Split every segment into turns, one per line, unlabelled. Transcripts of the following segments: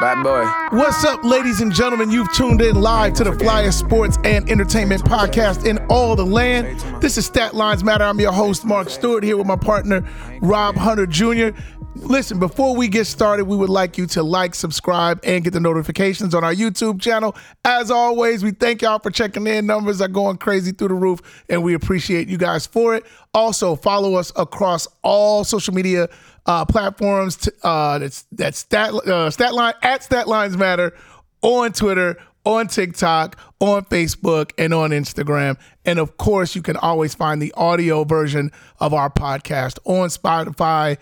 Bad boy.
What's up, ladies and gentlemen? You've tuned in live to the Flyers Sports and Entertainment Podcast in all the land. This is Stat Lines Matter. I'm your host, Mark Stewart, here with my partner, Rob Hunter Jr. Listen, before we get started, we would like you to like, subscribe, and get the notifications on our YouTube channel. As always, we thank y'all for checking in. Numbers are going crazy through the roof, and we appreciate you guys for it. Also, follow us across all social media uh, platforms. T- uh, that's that's stat uh, statline at Statlines Matter on Twitter, on TikTok, on Facebook, and on Instagram. And of course, you can always find the audio version of our podcast on Spotify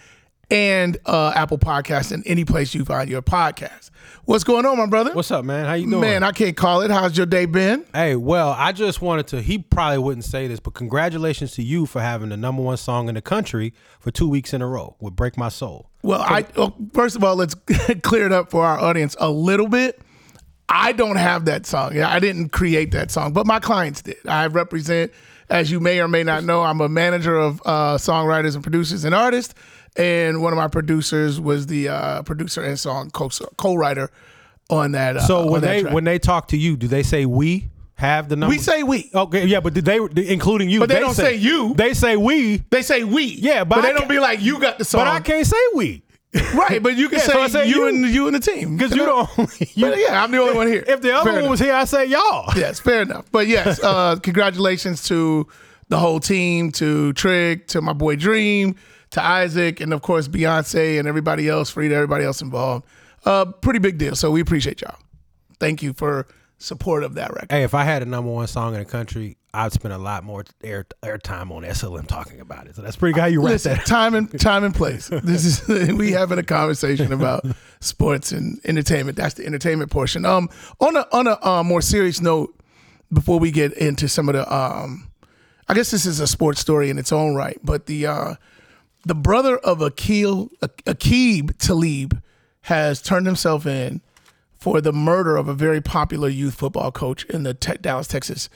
and uh, Apple Podcasts and any place you find your podcast. What's going on, my brother?
What's up, man? How you doing?
Man, I can't call it. How's your day been?
hey, well, I just wanted to. He probably wouldn't say this, but congratulations to you for having the number one song in the country for two weeks in a row with "Break My Soul."
Well, I well, first of all, let's clear it up for our audience a little bit. I don't have that song. Yeah, I didn't create that song, but my clients did. I represent, as you may or may not know, I'm a manager of uh, songwriters and producers and artists. And one of my producers was the uh, producer and song co- co-writer on that. Uh,
So when they when they talk to you, do they say we have the number?
we say we,
okay, yeah, but did they, including you?
But they don't say you.
They say we,
they say we.
Yeah, but
they don't be like you got the song.
but I can't say we
Right, but you can
Yeah,
say,
so say
you,
you.
and you and the team
because you don't. You,
But yeah, I'm the only one here.
if the other
Fair
one
enough.
was here, I say y'all.
yes, fair enough. But yes, uh, congratulations to the whole team, to Trig, to my boy Dream, to Isaac, and of course Beyonce and everybody else, Frida, everybody else involved. Uh, pretty big deal. So we appreciate y'all. Thank you for support of that record.
Hey, if I had a number one song in the country, I'd spend a lot more air airtime on SLM talking about it. So that's pretty good how you
Listen,
that.
time and time and place. This is we having a conversation about sports and entertainment. That's the entertainment portion. Um, on a on a uh, more serious note, before we get into some of the um, I guess this is a sports story in its own right, but the uh, the brother of Akil Aqib Talib has turned himself in for the murder of a very popular youth football coach in the te- Dallas, Texas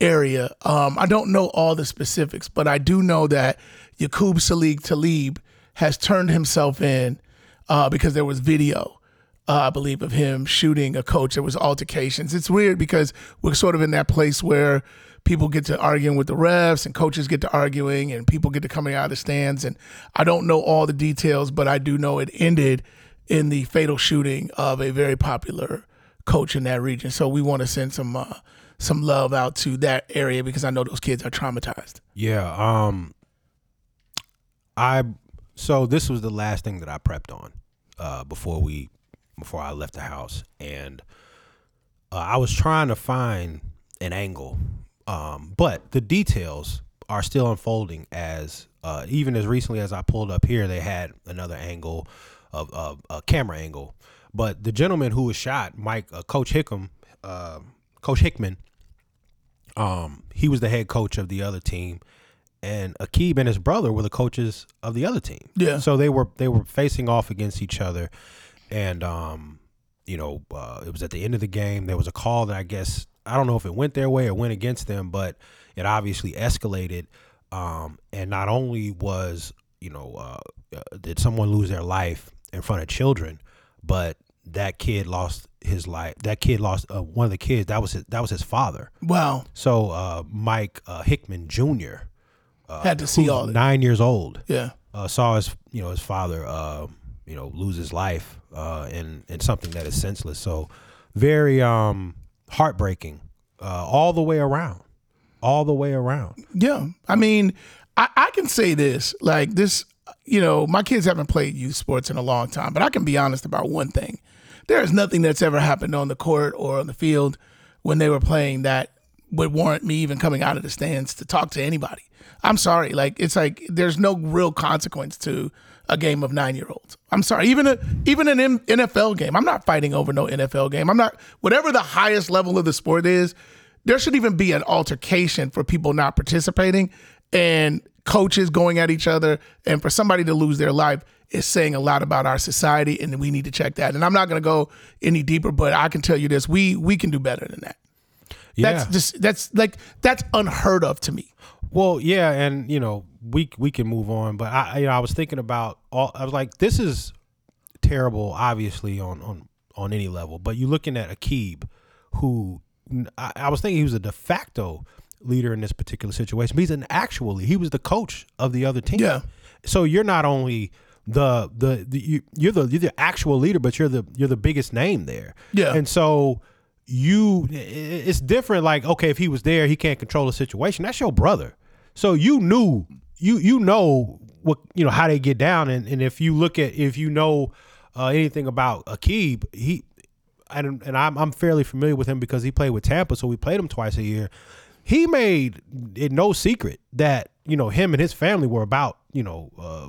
area. Um, I don't know all the specifics, but I do know that Yaqub Salik Talib has turned himself in uh, because there was video, uh, I believe, of him shooting a coach. There was altercations. It's weird because we're sort of in that place where people get to arguing with the refs and coaches get to arguing and people get to coming out of the stands. And I don't know all the details, but I do know it ended in the fatal shooting of a very popular coach in that region. So we want to send some uh, some love out to that area because I know those kids are traumatized.
Yeah. Um. I so this was the last thing that I prepped on uh, before we before I left the house, and uh, I was trying to find an angle, um, but the details are still unfolding as uh, even as recently as I pulled up here, they had another angle of, of a camera angle. But the gentleman who was shot, Mike, uh, Coach Hickam, uh, Coach Hickmon, um, he was the head coach of the other team, and Aqib and his brother were the coaches of the other team.
Yeah.
So they were they were facing off against each other, and um, you know, uh, it was at the end of the game. There was a call that I guess I don't know if it went their way or went against them, but it obviously escalated. Um, and not only was you know uh, uh, did someone lose their life in front of children, but that kid lost his life. That kid lost uh, one of the kids. That was his, that was his father.
Wow,
So uh, Mike uh, Hickmon Jr.
had to see all that.
nine years old,
Yeah,
uh, saw his you know his father uh, you know lose his life uh, in in something that is senseless. So very um, heartbreaking uh, all the way around, all the way around.
yeah. I mean, I, I can say this like this. You know, my kids haven't played youth sports in a long time, but I can be honest about one thing: there is nothing that's ever happened on the court or on the field when they were playing that would warrant me even coming out of the stands to talk to anybody. I'm sorry, like it's like there's no real consequence to a game of nine year olds. I'm sorry, even a even an M- NFL game. I'm not fighting over no NFL game. I'm not whatever the highest level of the sport is. There should even be an altercation for people not participating and coaches going at each other, and for somebody to lose their life is saying a lot about our society, and we need to check that. And I'm not going to go any deeper, but I can tell you this: we we can do better than that.
Yeah.
That's just that's like that's unheard of to me.
Well, yeah, and you know, we we can move on, but I you know, I was thinking about all I was like this is terrible obviously on on on any level. But you're looking at Aqib, who I, I was thinking he was a de facto leader in this particular situation. But he's an actual he was the coach of the other team.
Yeah.
So you're not only the the, the you, you're the you're the actual leader, but you're the you're the biggest name there.
Yeah.
And so you it's different. Like okay, if he was there, he can't control the situation. That's your brother. So you knew you you know what you know how they get down, and, and if you look at if you know uh, anything about Aqib, he and and I'm I'm fairly familiar with him because he played with Tampa, so we played him twice a year. He made it no secret that you know him and his family were about you know uh,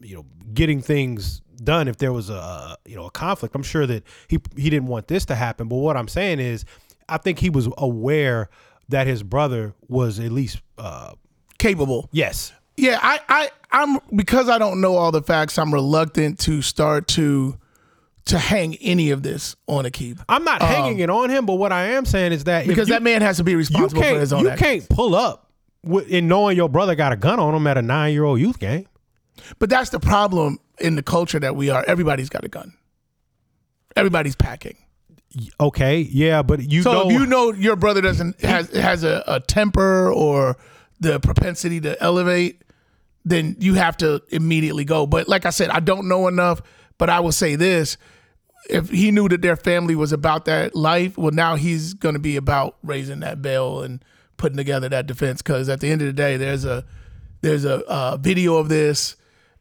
you know getting things done if there was a you know a conflict. I'm sure that he he didn't want this to happen, but what I'm saying is, I think he was aware that his brother was at least uh,
Capable.
yes.
Yeah, I, I, I'm because I don't know all the facts. I'm reluctant to start to to hang any of this on Aqib
I'm not hanging it on him, but what I am saying is that
Um, because
you-
that man has to be responsible for his own
you
actions.
can't pull up with, in knowing your brother got a gun on him at a nine year old youth game.
But that's the problem in the culture that we are. Everybody's got a gun. Everybody's packing.
Okay, yeah, but you
So
know,
if you know your brother doesn't has has a, a temper or the propensity to elevate, then you have to immediately go. But like I said, I don't know enough. But I will say this: if he knew that their family was about that life, well, now he's going to be about raising that bail and putting together that defense. Because at the end of the day, there's a there's a uh, video of this,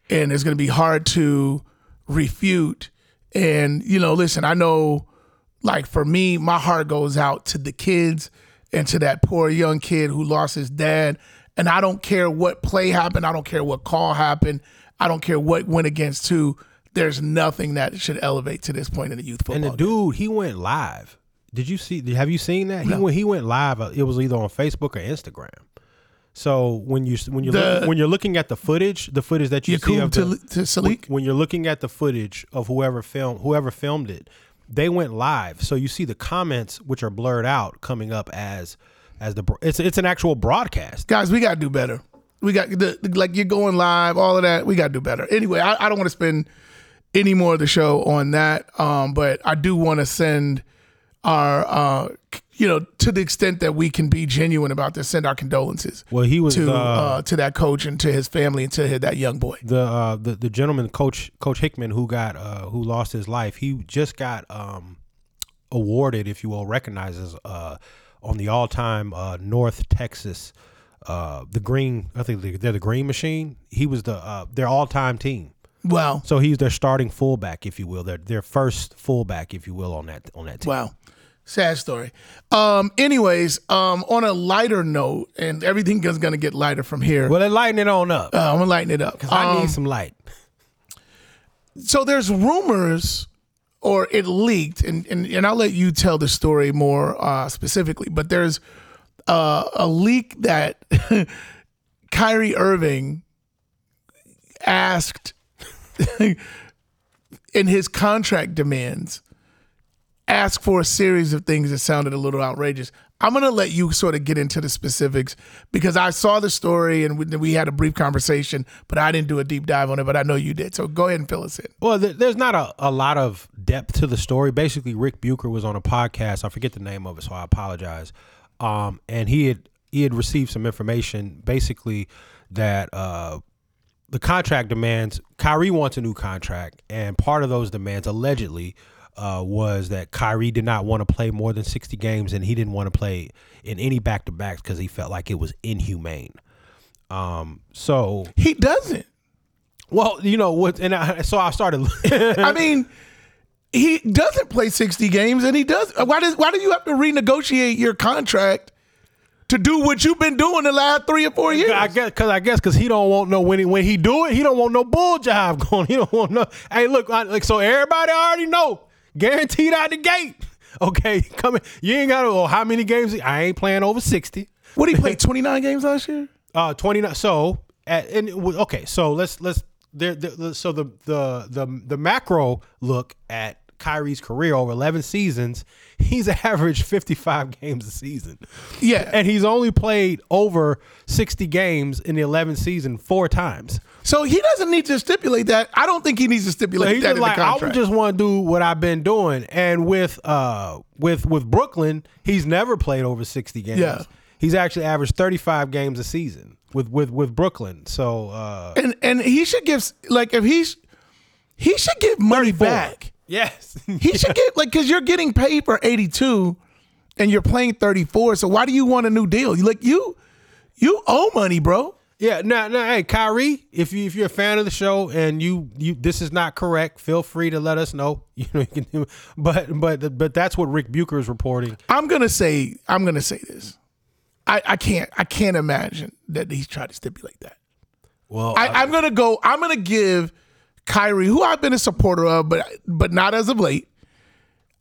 and it's going to be hard to refute. And you know, listen, I know like for me, my heart goes out to the kids and to that poor young kid who lost his dad. And I don't care what play happened. I don't care what call happened. I don't care what went against who. There's nothing that should elevate to this point in the youth football.
and the dude he went live. Did you see? Have you seen that? He went he went live. uh, It was either on Facebook or Instagram. So when you when you're when you're looking at the footage, the footage that you see
Yaqub
of
to,
the,
to Salik.
when you're looking at the footage of whoever filmed whoever filmed it, they went live. So you see the comments which are blurred out coming up as as the it's it's an actual broadcast.
Guys, we got to do better. We got the, like you're going live, all of that. We got to do better. Anyway, I, I don't want to spend any more of the show on that. Um, but I do want to send our, uh, you know, to the extent that we can be genuine about this, send our condolences
Well, he was
to
uh,
uh, to that coach and to his family and to his, that young boy.
the uh, the the gentleman coach Coach Hickmon who got uh, who lost his life. He just got um, awarded, if you will, recognizes uh, on the all time uh, North Texas uh, the Green. I think they're the Green Machine. He was the uh, their all time team.
Wow,
So he's their starting fullback, if you will, their their first fullback, if you will, on that on that team.
wow, sad story. Um, anyways, um, on a lighter note, and everything is going to get lighter from here.
Well, then lighten it on up.
Uh, I'm gonna lighten it up.
Because I
Um,
need some light.
so there's rumors or it leaked and, and, and i'll let you tell the story more uh, specifically but there's uh, a leak that Kyrie Irving asked in his contract demands asked for a series of things that sounded a little outrageous. I'm going to let you sort of get into the specifics because I saw the story and we, we had a brief conversation, but I didn't do a deep dive on it, but I know you did. So go ahead and fill us in.
Well, th- there's not a, a lot of depth to the story. Basically, Rick Bucher was on a podcast. I forget the name of it, so I apologize. Um, and he had he had received some information, basically that uh, the contract demands. Kyrie wants a new contract, and part of those demands, allegedly, uh, was that Kyrie did not want to play more than 60 games, and he didn't want to play in any back to backs because he felt like it was inhumane. Um, so
He doesn't.
well, you know what, and I, so I started.
I mean, he doesn't play 60 games and he does. Why does why do you have to renegotiate your contract to do what you've been doing the last 3 or 4 years?
I guess because I guess because he don't want no when he when he do it, he don't want no bull job going. He don't want no. Hey, look, I, like so everybody already know, guaranteed out the gate. Okay, coming. You ain't got to. Oh, how many games? I ain't playing over sixty.
What did he play 29 games last year?
Uh, twenty nine. So at and okay, so let's let's there. The, so the the the the macro look at Kyrie's career over 11 seasons, he's averaged 55 games a season.
Yeah.
And he's only played over 60 games in the 11th season four times.
So he doesn't need to stipulate that. I don't think he needs to stipulate
He's
that
just
in
like
the
I would just want to do what I've been doing. And with uh with with Brooklyn, he's never played over 60 games.
Yeah.
He's actually averaged 35 games a season with with with Brooklyn. So uh
and and he should give like if he's he should give money
34.
back.
Yes.
He should get like because you're getting paid for 82 and you're playing 34. So why do you want a new deal? You like you you owe money, bro.
Yeah, no, no. Hey, Kyrie, if you if you're a fan of the show and you you this is not correct, feel free to let us know. You know, you can do. But but but that's what Rick Bucher is reporting.
I'm gonna say I'm gonna say this. I, I can't I can't imagine that he's trying to stipulate that.
Well,
I, I'm gonna go. I'm gonna give Kyrie, who I've been a supporter of, but but not as of late.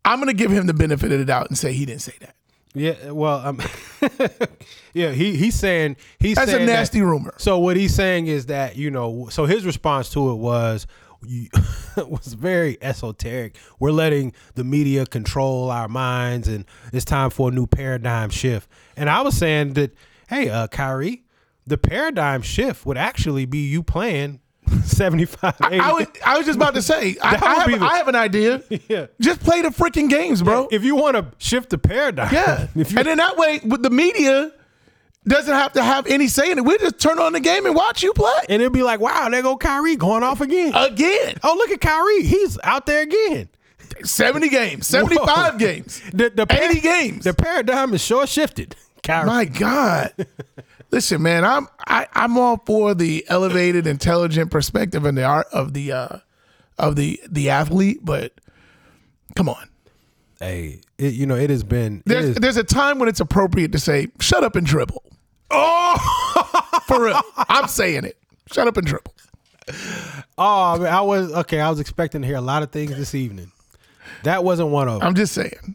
I'm gonna give him the benefit of the doubt and say he didn't say that.
yeah. Well, um, yeah. He he's saying he's
That's a
saying that-
nasty rumor.
So what he's saying is that you know. So his response to it was. You, was very esoteric. We're letting the media control our minds, and it's time for a new paradigm shift. And I was saying that, hey, uh, Kyrie, the paradigm shift would actually be you playing 75, 80.
I, would, I was just about to say I, I, have,
the-
I have an idea.
Yeah.
Just play the freaking games, bro.
if you want to shift the paradigm,
yeah.
If you,
and then that way, with the media doesn't have to have any say in it. We just turn on the game and watch you play
and it'll be like, wow, there go Kyrie going off again.
again.
oh, look at Kyrie, he's out there again.
70 games, 75
Whoa.
games,
The, the par-
80 games.
The paradigm is sure shifted. Kyrie.
My God. Listen, man, I'm I, I'm all for the elevated, intelligent perspective and the art of the uh of the the athlete, but come on.
hey, it, you know it has been.
There's
is-
there's a time when it's appropriate to say, shut up and dribble.
oh,
For real. I'm saying it. Shut up and dribble.
oh, I, mean, I was okay. I was expecting to hear a lot of things this evening. That wasn't one of them.
I'm just saying.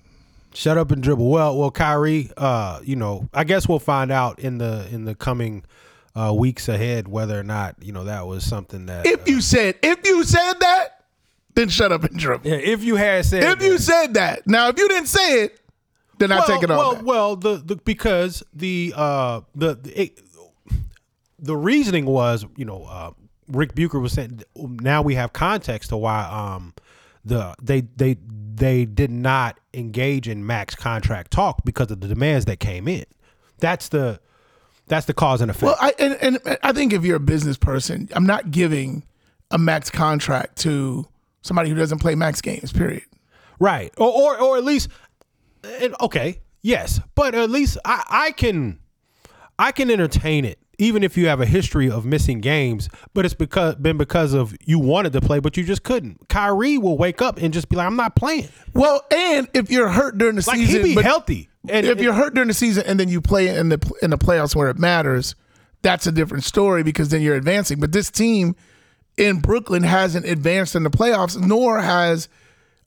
Shut up and dribble. Well, well, Kyrie. Uh, you know, I guess we'll find out in the in the coming uh, weeks ahead whether or not you know that was something that.
If you said if you said that, then shut up and dribble.
yeah, if you had said
If you said that. Now if you didn't say it, then I take it
well,
all back.
well, the, the because the uh the the, it, the reasoning was you know uh, Rick Bucher was saying now we have context to why um the they they they did not engage in max contract talk because of the demands that came in. That's the that's the cause and effect.
Well, I and, and I think if you're a business person, I'm not giving a max contract to somebody who doesn't play max games. Period.
Right. Or or, or at least okay, yes. But at least I, I can I can entertain it even if you have a history of missing games, but it's because been because of you wanted to play but you just couldn't. Kyrie will wake up and just be like I'm not playing.
Well, and if you're hurt during the
Like
season,
he be
but
healthy. And
if you're hurt during the season and then you play in the in the playoffs where it matters, that's a different story because then you're advancing. But this team in Brooklyn hasn't advanced in the playoffs, nor has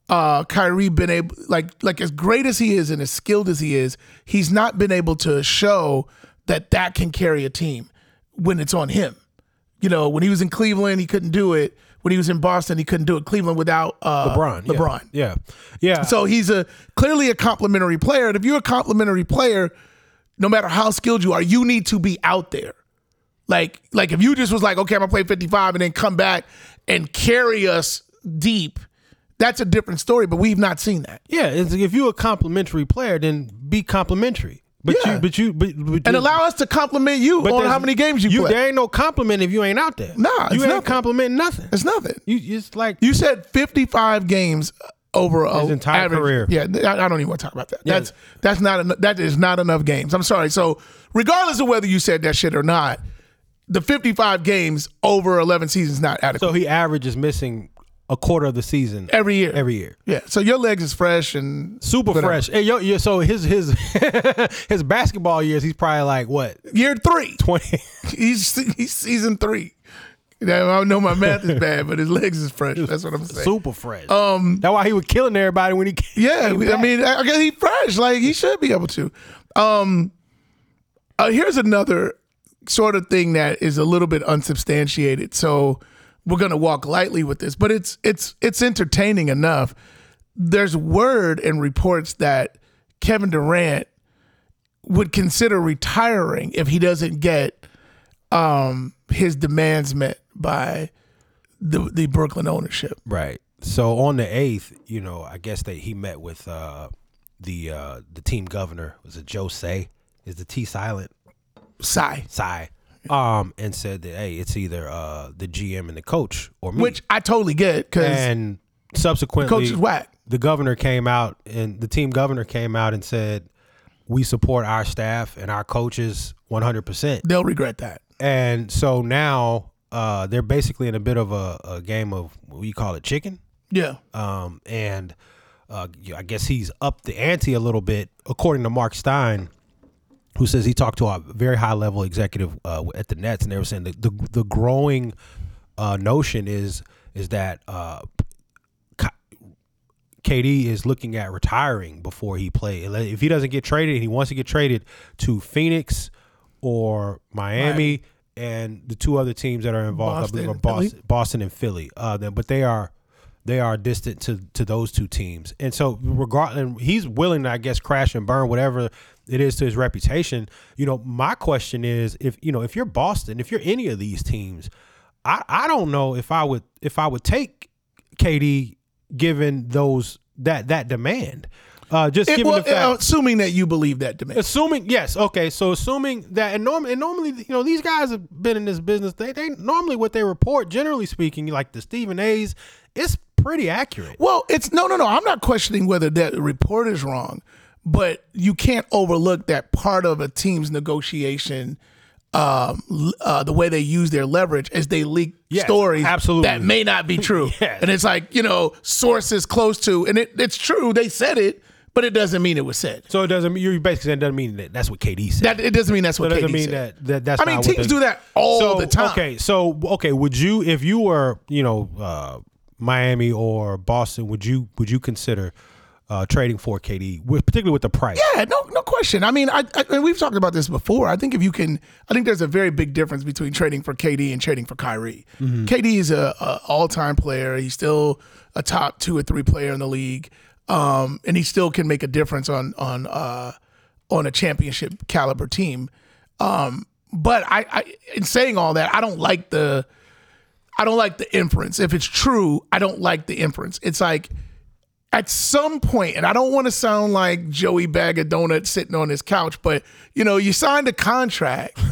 uh, Kyrie been able like like as great as he is and as skilled as he is, he's not been able to show that that can carry a team when it's on him. You know, when he was in Cleveland, he couldn't do it. When he was in Boston, he couldn't do it. Cleveland without uh,
LeBron. yeah.
LeBron.
Yeah. Yeah.
So he's a clearly a complimentary player. And if you're a complimentary player, no matter how skilled you are, you need to be out there. Like, like if you just was like, okay, I'm gonna play 55 and then come back and carry us deep, that's a different story. But we've not seen that.
yeah, if you're a complimentary player then be complimentary. But
Yeah.
you but you but, but
And
you-
allow us to compliment you on how many games you, play.
There ain't no compliment if you ain't out there.
Nah, it's
you ain't
nothing.
complimenting nothing.
It's nothing.
You it's like
You said 55 games over a
His entire
average-
career.
Yeah, I, I don't even want to talk about that. That's that's not en- that is not enough games. I'm sorry. So regardless of whether you said that shit or not, the 55 games over 11 seasons not adequate
so he averages missing a quarter of the season
every year.
every year.
yeah. So your legs is fresh and
Super
whatever.
fresh. Hey, yo, yo, so his his his basketball years, he's probably like what
Year three,
twenty.
he's he's season three. Yeah, I know my math is bad, but his legs is fresh. That's what I'm saying.
Super fresh. Um, that's why he was killing everybody when he. Came,
Yeah,
came
I mean, I guess he fresh. Like he should be able to. Um, uh, here's another sort of thing that is a little bit unsubstantiated. So we're gonna walk lightly with this, but it's it's it's entertaining enough. there's word and reports that Kevin Durant would consider retiring if he doesn't get um, his demands met by the the Brooklyn ownership.
Right. So on the eighth, you know, I guess that he met with uh, the uh, the team governor. Was it Joe Say? Is the T silent?
Sigh.
Sigh. Um, and said that hey, it's either uh, the GM and the coach or me.
Which I totally get because
and subsequently,
coach is whack.
the governor came out and the team governor came out and said we support our staff and our coaches 100%.
They'll regret that.
And so now uh, they're basically in a bit of a, a game of what you call it chicken.
Yeah.
Um, and uh, I guess he's up the ante a little bit, according to Mark Stein, who says he talked to a very high level executive uh, at the Nets, and they were saying that the the growing uh, notion is is that uh, KD is looking at retiring before he plays. If he doesn't get traded, and he wants to get traded to Phoenix or Miami. And the two other teams that are involved,
Boston
I believe, are Boston? Boston and Philly. Uh, then- but they are they are distant to to those two teams. And so regard and he's willing to I guess crash and burn whatever it is to his reputation. You know, my question is if you know, if you're Boston, if you're any of these teams, I I don't know if I would if I would take KD given those that that demand. Uh just
It-
given
well,
the fact
uh, assuming that you believe that demand.
Assuming yes, okay. So assuming that and, norm, and normally, you know, these guys have been in this business. They they normally what they report, generally speaking, like the Stephen A's, it's pretty accurate.
Well, it's no, no, no. I'm not questioning whether that report is wrong, but you can't overlook that part of a team's negotiation. Um, uh, the way they use their leverage is they leak
Yes,
stories
absolutely.
that may not be true,
Yes.
and it's like you know sources close to, and it, it's true they said it, but it doesn't mean it was said.
So it doesn't. Mean you're basically saying it doesn't mean that that's what KD said.
That it doesn't mean that's what
That doesn't
KD
mean
said.
that, that that's.
I mean, teams do that all
so,
the time.
Okay, so okay, would you if you were you know uh, Miami or Boston, would you would you consider uh, trading for KD, with, particularly with the price?
Yeah, no, no question. I mean, I, I and we've talked about this before. I think if you can, I think there's a very big difference between trading for KD and trading for Kyrie. KD is a, a all time player. He's still a top two or three player in the league, um, and he still can make a difference on on uh, on a championship caliber team. Um, but I, I, in saying all that, I don't like the, I don't like the inference. If it's true, I don't like the inference. It's like at some point, and I don't want to sound like Joey Bag of Donuts sitting on his couch, but you know, you signed a contract.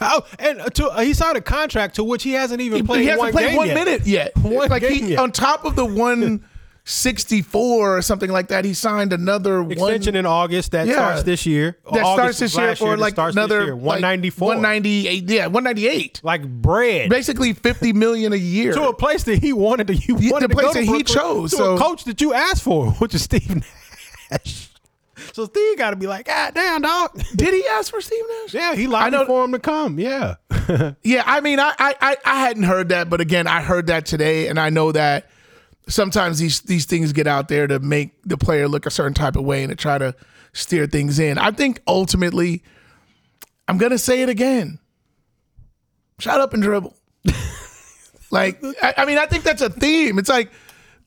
Oh, and to, uh, he signed a contract to which he hasn't even played.
he hasn't
one
played
game
one
yet.
minute yet.
One
like he,
yet.
on top of the one sixty four or something like that, he signed another
Extension
one
in August that
Yeah.
starts this year.
that
August
starts this year for like another
year. 194.
one ninety eight. Yeah, one ninety eight.
like bread.
Basically fifty million a year.
to a place that he wanted to. You
Yeah,
wanted
the place
to
that he chose,
To
so-
a coach that you asked for, which is Steve Nash. So Steve got to be like, God damn, dog.
Did he ask for Steve Nash?
Yeah, he lobbied
know-
for him to come. Yeah.
Yeah, I mean, I I I hadn't heard that, but again, I heard that today, and I know that sometimes these these things get out there to make the player look a certain type of way and to try to steer things in. I think ultimately, I'm gonna say it again. Shut up and dribble. like, I, I mean, I think that's a theme. It's like.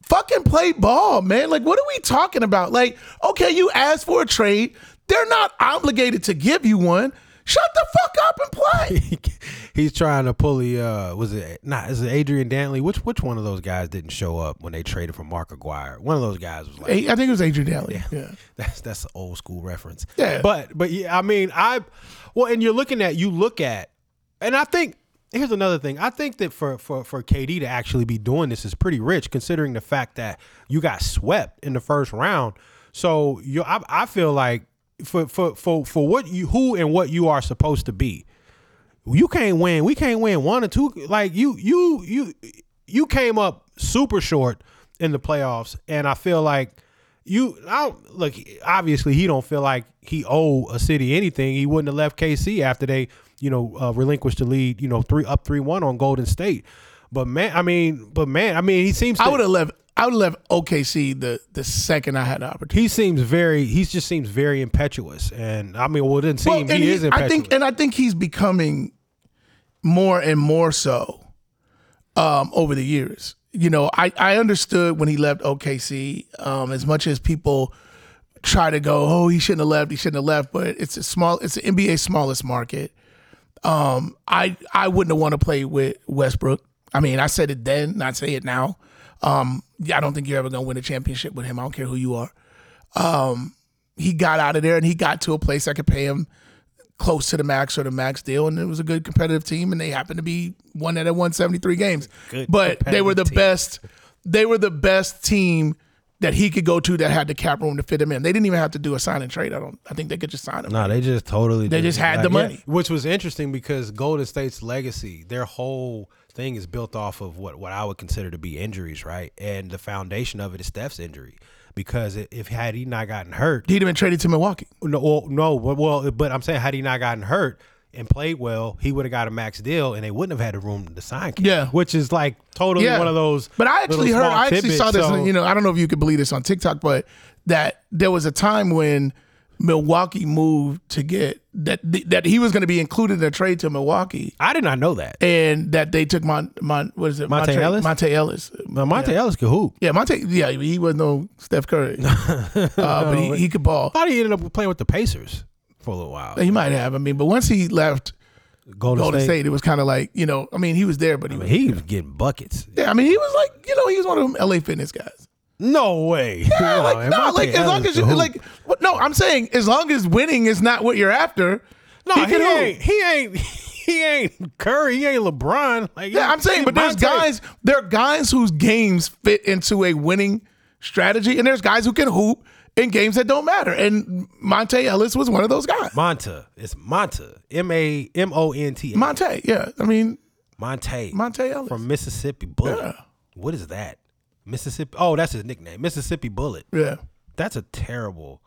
Fucking play ball, man. Like, what are we talking about? Like, okay, you asked for a trade. They're not obligated to give you one. Shut the fuck up and play.
He's trying to pull the uh was it not is it Adrian Dantley? Which which one of those guys didn't show up when they traded for Mark Aguirre? One of those guys was like
I think it was Adrian Daly. Yeah.
That's that's an old school reference.
Yeah.
But but yeah, I mean, I well, and you're looking at you look at, and I think here's another thing. I think that for for for KD to actually be doing this is pretty rich, considering the fact that you got swept in the first round. So you, I, I feel like for for for for what you who and what you are supposed to be, you can't win. We can't win one or two. Like you you you you came up super short in the playoffs, and I feel like you. I don't look. Obviously, he don't feel like he owe a city anything. He wouldn't have left KC after they you know uh, relinquished the lead. You know, three up three one on Golden State. But man, I mean, but man, I mean, he seems. To,
I would have left. I would have left OKC the the second I had the opportunity.
he seems very. He just seems very impetuous, and I mean, well, it didn't seem
Well, and
he, is impetuous.
I think, and I think he's becoming more and more so um, over the years. you know, I, I understood when he left OKC, um, as much as people try to go, oh, he shouldn't have left, he shouldn't have left, but it's a small, it's the NBA's smallest market. Um, I I wouldn't have want to play with Westbrook. I mean, I said it then, not say it now. Um, I don't think you're ever gonna win a championship with him. I don't care who you are. Um, he got out of there and he got to a place that could pay him close to the max or the max deal, and it was a good competitive team, and they happened to be one that had won 73 games.
Good
but they were the
team.
best. They were the best team that he could go to that had the cap room to fit him in. They didn't even have to do a sign and trade. I don't. I think they could just sign him.
No, they just totally.
They just had the money.
which was interesting because Golden State's legacy, their whole thing is built off of what what I would consider to be injuries, right? And the foundation of it is Steph's injury. Because if had he not gotten hurt,
He'd have been traded to Milwaukee.
no, well, no, but- well, but I'm saying had he not gotten hurt and played well, he would have got a max deal, and they wouldn't have had the room to sign. Him,
Yeah.
which is like totally
Yeah.
one of those.
But I actually heard, I actually
tidbits,
saw this.
so-
you know, I don't know if you could believe this on TikTok, but that there was a time when Milwaukee moved to get that that he was going to be included in a trade to Milwaukee,
I did not know that.
and that they took Mon, Mon what is it,
Monte Ellis?
Monte Ellis.
Now, Monte Ellis could hoop.
Yeah, Monte. Yeah, he wasn't no Steph Curry, uh, but he, he could ball.
I thought he ended up playing with the Pacers for a little while.
He might have. I mean, but once he left
Golden,
Golden
State.
State, it was kind of like you know. I mean, he was there, but he
I
was.
he was getting buckets.
Yeah, I mean, he was like you know, he was one of them LA fitness guys.
No way.
Yeah, like no, like as long as you like, no, I'm saying as long as winning is not what you're after.
no,
he
he, ain't. He ain't. He ain't Curry. He ain't LeBron. Like
Yeah, I'm saying, but there's guys, there are guys whose games fit into a winning strategy, and there's guys who can hoop in games that don't matter. And Monte Ellis was one of those guys.
Monta. It's Monta. M A M O N T.
Monte, yeah, I mean
Monte.
Monte Ellis.
from Mississippi Bullet.
Yeah.
What is that? Mississippi. Oh, that's his nickname. Mississippi Bullet.
yeah,
That's a terrible.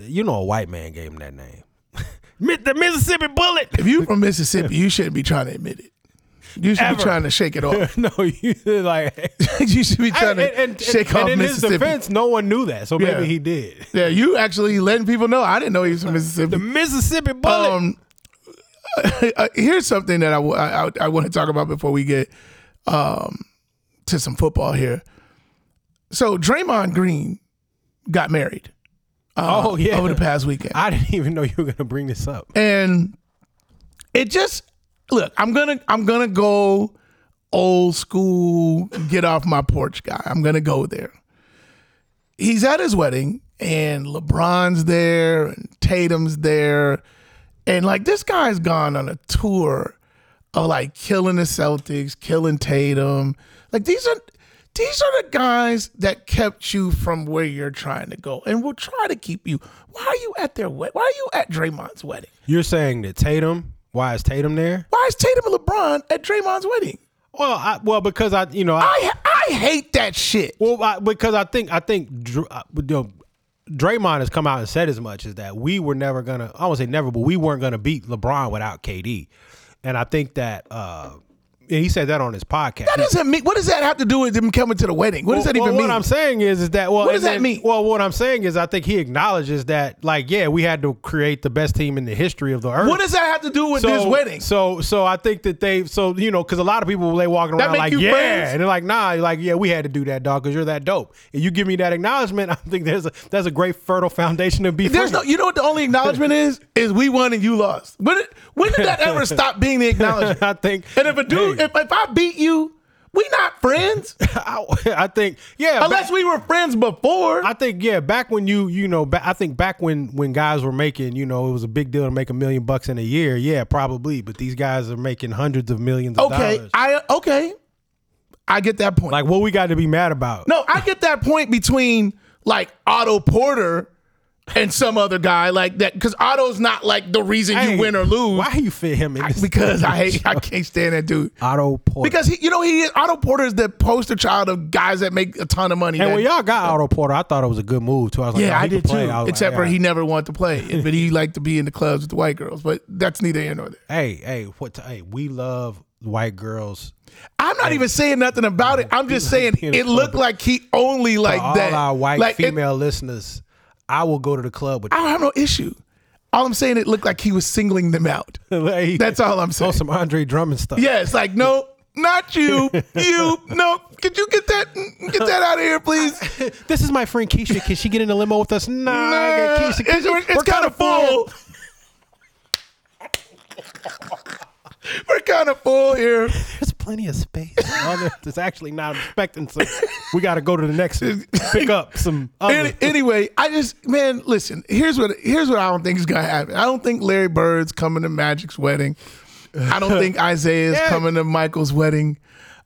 You know, a white man gave him that name. The Mississippi Bullet.
if you're from Mississippi, you shouldn't be trying to admit it. You should
Ever.
be trying to shake it off.
no, you like.
you should be trying
and,
to
and,
shake
and,
off
and in his defense, no one knew that, so
Yeah.
maybe he did.
Yeah, you actually letting people know. I didn't know he was from Mississippi.
The Mississippi Bullet.
Um, uh, here's something that I I want to talk about before we get um, to some football here. So Draymond Green got married uh,
oh yeah.
over the past weekend,
I didn't even know you were gonna bring this up.
and it just look. I'm gonna I'm gonna go old school, get off my porch guy. I'm gonna go there. He's at his wedding, and LeBron's there, and Tatum's there, and like this guy's gone on a tour of like killing the Celtics, killing Tatum. Like these are these are the guys that kept you from where you're trying to go, and will try to keep you. Why are you at their wedding? Why are you at Draymond's wedding?
You're saying that Tatum? Why is Tatum there?
Why is Tatum and LeBron at Draymond's wedding?
Well, I, well, because I, you know, I,
I I hate that shit.
well, I, because I think I think uh, you know, Draymond has come out and said as much as that we were never gonna. I won't say never, but we weren't gonna beat LeBron without KD, and I think that uh, and he said that on his podcast.
That doesn't mean. What does that have to do with him coming to the wedding? What does that
well,
even
what
mean?
I'm saying is, is that well,
What does that
then-
mean?
Well, what I'm saying is, I think he acknowledges that, like, yeah, we had to create the best team in the history of the earth.
what does that have to do with this wedding?
So, so I think that they, so you know, because a lot of people they walking around like, yeah,
friends?
and they're like, nah, you're like, yeah, we had to do that, dog, because you're that dope. And you give me that acknowledgement, I think there's a that's a great fertile foundation to be.
There's no. You know what the only acknowledgement is? Is we won and you lost. When did, when did that ever stop being the acknowledgement?
I think,
And if a dude,
hey,
if, if I beat you, we not friends
I, I think, yeah,
unless
back-
we were friends before.
I think yeah, back when you you know, ba- I think back when when guys were making you know it was a big deal to make a million bucks in a year. Yeah, probably. But these guys are making hundreds of millions of
okay,
dollars.
I okay, I get that point.
Like what we got to be mad about?
No, I get that point between like Otto Porter and some other guy like that because Otto's not like the reason
Hey,
you win or lose.
Why you fit him in this?
Because I hate, I can't stand that dude.
Otto Porter.
Because he, you know, he Otto Porter is the poster child of guys that make a ton of money.
and
that-
when y'all got Otto Porter, I thought it was a good move too. I was like,
yeah,
oh,
I did too.
I
Except
like,
for
yeah.
he never wanted to play, but he liked to be in the clubs with the white girls. But that's neither here nor there.
Hey, hey, what? Hey, we love white girls.
I'm not even saying nothing about it. I'm just saying
in
it looked like he only like
For all
that.
our white
like it-
female listeners, I will go to the club with.
I don't have no issue. All I'm saying, it looked like he was singling them out.
Like,
That's all I'm
on
saying.
some Andre Drummond stuff.
Yeah, it's like no, not you. You no. Could you get that get that out of here, please?
This is my friend Keisha. Can she get in the limo with us? Nah,
Nah,
got Keisha.
it's,
Keisha,
it's
we're
kind of full. We're kind of full here.
There's plenty of space. Oh, there- actually not expecting some. We got to go to the next pick up some. Other.
Any, anyway, I just man, listen. Here's what here's what I don't think is gonna happen. I don't think Larry Bird's coming to Magic's wedding. I don't think Isaiah's
Yeah.
coming to Michael's wedding.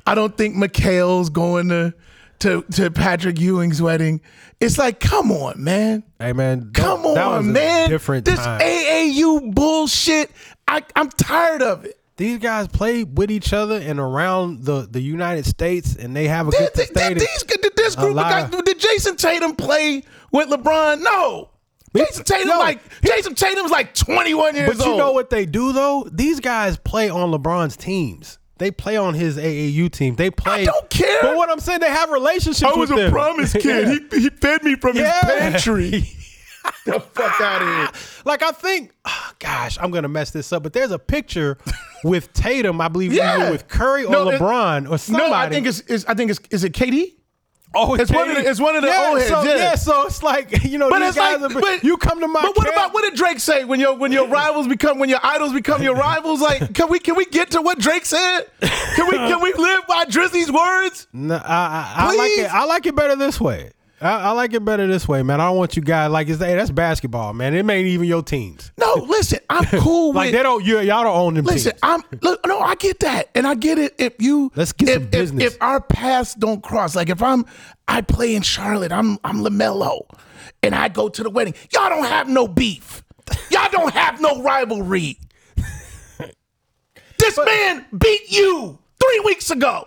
I don't think Mikhail's going to to to Patrick Ewing's wedding. It's like, come on, man.
hey man, that-
Come on, man.
Different
this
time.
AAU bullshit. I, I'm tired of it.
These guys play with each other and around the, the United States, and they have a
Did,
good
did, did these, did this group of guys, did Jayson Tatum play with LeBron? No. Jayson Tatum
No.
like Jayson Tatum's like 21 years old.
But you
old.
know what they do though? These guys play on LeBron's teams. They play on his AAU team. They play.
I don't care.
But what I'm saying, they have relationships.
I was a
them.
promise kid.
Yeah.
He, he fed me from
Yeah.
his pantry. the fuck out of here.
Like I think, oh, gosh, I'm gonna mess this up. But there's a picture with Tatum, I believe,
Yeah.
with Curry or
No, it-
LeBron or somebody.
No, I think it's, it's I think it's is it KD?
oh,
it's one of the- it's one of the
yeah,
old heads,
So,
yeah.
so it's like you know
But
these
it's
guys.
like,
are,
but,
you come to my.
But what
camp-
about what did Drake say when your when your rivals become when your idols become your rivals? Like, can we can we get to what Drake said? Can we can we live by Drizzy's words?
No, I, I, I like it. I like it better this way. I, I like it better this way, man. I don't want you guys like it's hey, that's basketball, man. It ain't even your teams.
No, listen, I'm cool
Like
with.
they don't. You, y'all don't own them
Listen,
teams.
I'm look, no, I get that, and I get it. If you
Let's get
if,
some business.
If, our paths don't cross, like if I'm, I play in Charlotte, I'm I'm LaMelo, and I go to the wedding. Y'all don't have no beef. Y'all don't have no rivalry. this man beat you three weeks ago,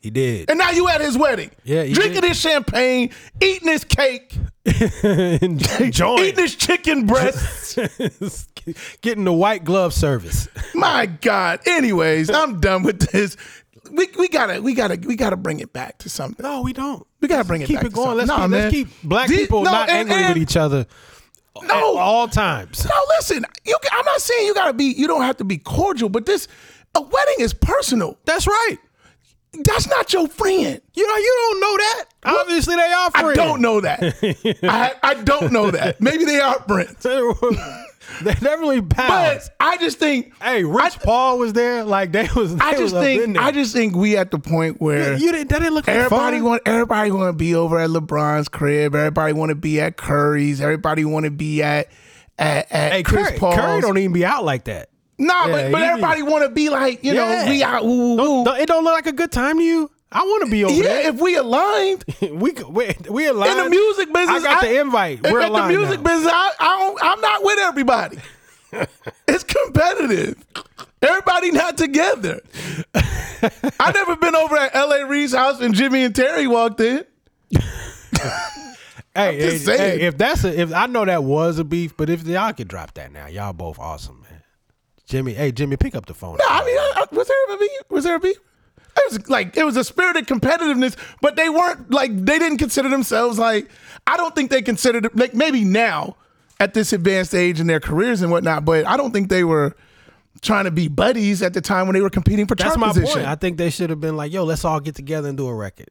He did.
and now you at his wedding.
Yeah,
drinking
did.
his champagne, eating his cake,
Enjoying.
eating his chicken breasts.
Getting the white glove service.
My God. Anyways, I'm done with this. We, we gotta we gotta we gotta bring it back to something.
No, we don't.
We gotta bring it
keep
back
it
to
going.
something.
Let's,
Nah,
keep, let's keep black
The-
people
no,
not
and-
angry with each other
No.
at all times.
No, listen. You, I'm not saying you gotta be. You don't have to be cordial, but this a wedding is personal.
That's right.
That's not your friend.
You know, you don't know that. Obviously, they are
I don't know that. I I don't know that. Maybe they are friends,
They're definitely
but. I just think.
Hey, Rich Paul was there. Like they was. They
I just
in
think. I just think we at the point where.
you didn't. That didn't look like
Everybody
fun.
want everybody want to be over at LeBron's crib. Everybody want to be at Curry's. Everybody want to be at at, at
Hey,
Chris
Curry,
Paul's.
Curry don't even be out like that.
Nah,
Yeah,
but, but everybody want to be like you
Yeah.
know we out. Woo, woo.
Don't- It don't look like a good time to you. I want to be over
Yeah, if we aligned.
We we we aligned
in the music business,
I got the invite. We're
at the music
now.
business. I, I don't, I'm not with everybody. it's competitive. Everybody not together. I never been over at L.A. Reid's house and Jimmy and Terry walked in.
Hey, hey, hey, if that's a, if I know that was a beef, but if y'all could drop that now, y'all both awesome. Jimmy, hey Jimmy, pick up the phone.
No, I mean, I, I- was there a beef? Was there a beef? It was like it was a spirited competitiveness, but they weren't like they didn't consider themselves like I don't think they considered like maybe now at this advanced age in their careers and whatnot, but I don't think they were trying to be buddies at the time when they were competing for
That's my
position.
point. I think they should have been like, "Yo, let's all get together and do a record."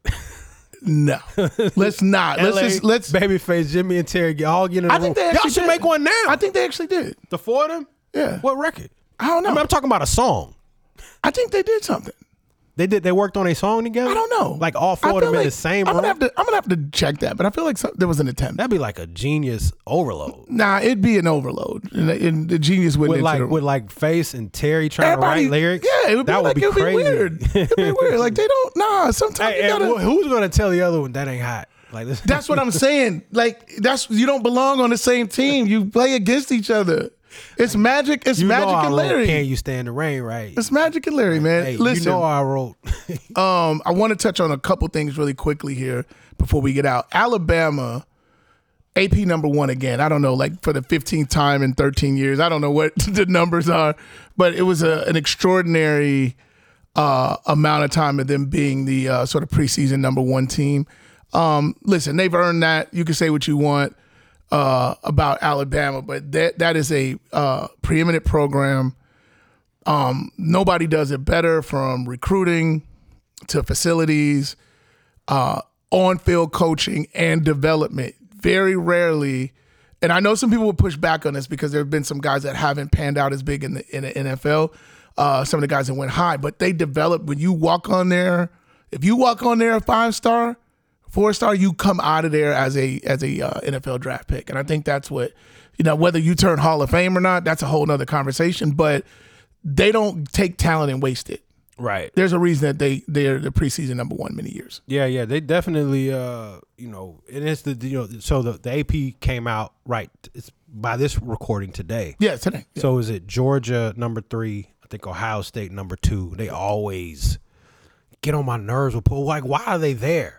no, let's not. Let's
LA,
just let's.
babyface Jimmy and Terry get all get in the
I
room.
think they
Y'all should
did.
make one now.
I think they actually did.
the four of them.
Yeah,
What record?
I don't know.
I mean, I'm talking about a song.
I think they did something.
They did. They worked on a song together.
I don't know.
Like all four of them in the same
I'm
room.
gonna have to. I'm gonna have to check that, but I feel like some, there was an attempt.
That'd be like a genius overload.
Nah, it'd be an overload, and, and the genius wouldn't.
With like
the-
with like Face and Terry trying to write lyrics.
Yeah, it would be
that
like
would be
it'd
crazy.
be weird. It'd be weird. Like they don't. Nah, sometimes
Hey,
you gotta.
wh- who's gonna tell the other one that ain't hot? Like this.
that's what I'm saying. Like that's you don't belong on the same team. You play against each other. It's magic. It's
you
magic and Larry.
Can you stand the rain? Right.
It's magic and Larry, man.
Hey,
Listen,
you know I wrote.
um, I want to touch on a couple things really quickly here before we get out. Alabama, AP number one again. I don't know, like for the 15th time in 13 years. I don't know what the numbers are, but it was a, an extraordinary uh, amount of time of them being the uh, sort of preseason number one team. Um, listen, they've earned that. You can say what you want uh, about Alabama, but that that is a uh, preeminent program. Um, nobody does it better from recruiting to facilities, uh, on field coaching and development. Very rarely, and I know some people will push back on this because there have been some guys that haven't panned out as big in the in the NFL. Uh, some of the guys that went high, but they develop when you walk on there. If you walk on there a five star, four star, you come out of there as a as a uh, NFL draft pick, and I think that's what you know. Whether you turn Hall of Fame or not, that's a whole other conversation. But they don't take talent and waste it.
Right.
There's a reason that they they're the preseason number one many years.
Yeah, yeah, they definitely, uh, you know, and it's the you know, so the, the AP came out right. It's by this recording today.
Yeah, today. Yeah.
So is it Georgia number three? I think Ohio State number two. They always get on my nerves with pull. Like, why are they there?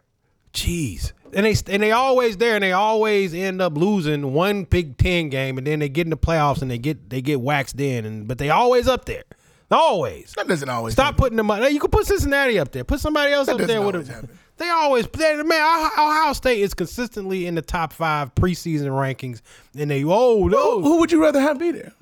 Jeez. And they and they always there, and they always end up losing one Big Ten game, and then they get in the playoffs and they get they get waxed in, and but they always up there, always.
that doesn't always
Stop putting them up. You can put Cincinnati up there. Put somebody else
That
up there with them.
happen.
They always they, man. Ohio State is consistently in the top five preseason rankings, and they oh
Who, who would you rather have be there?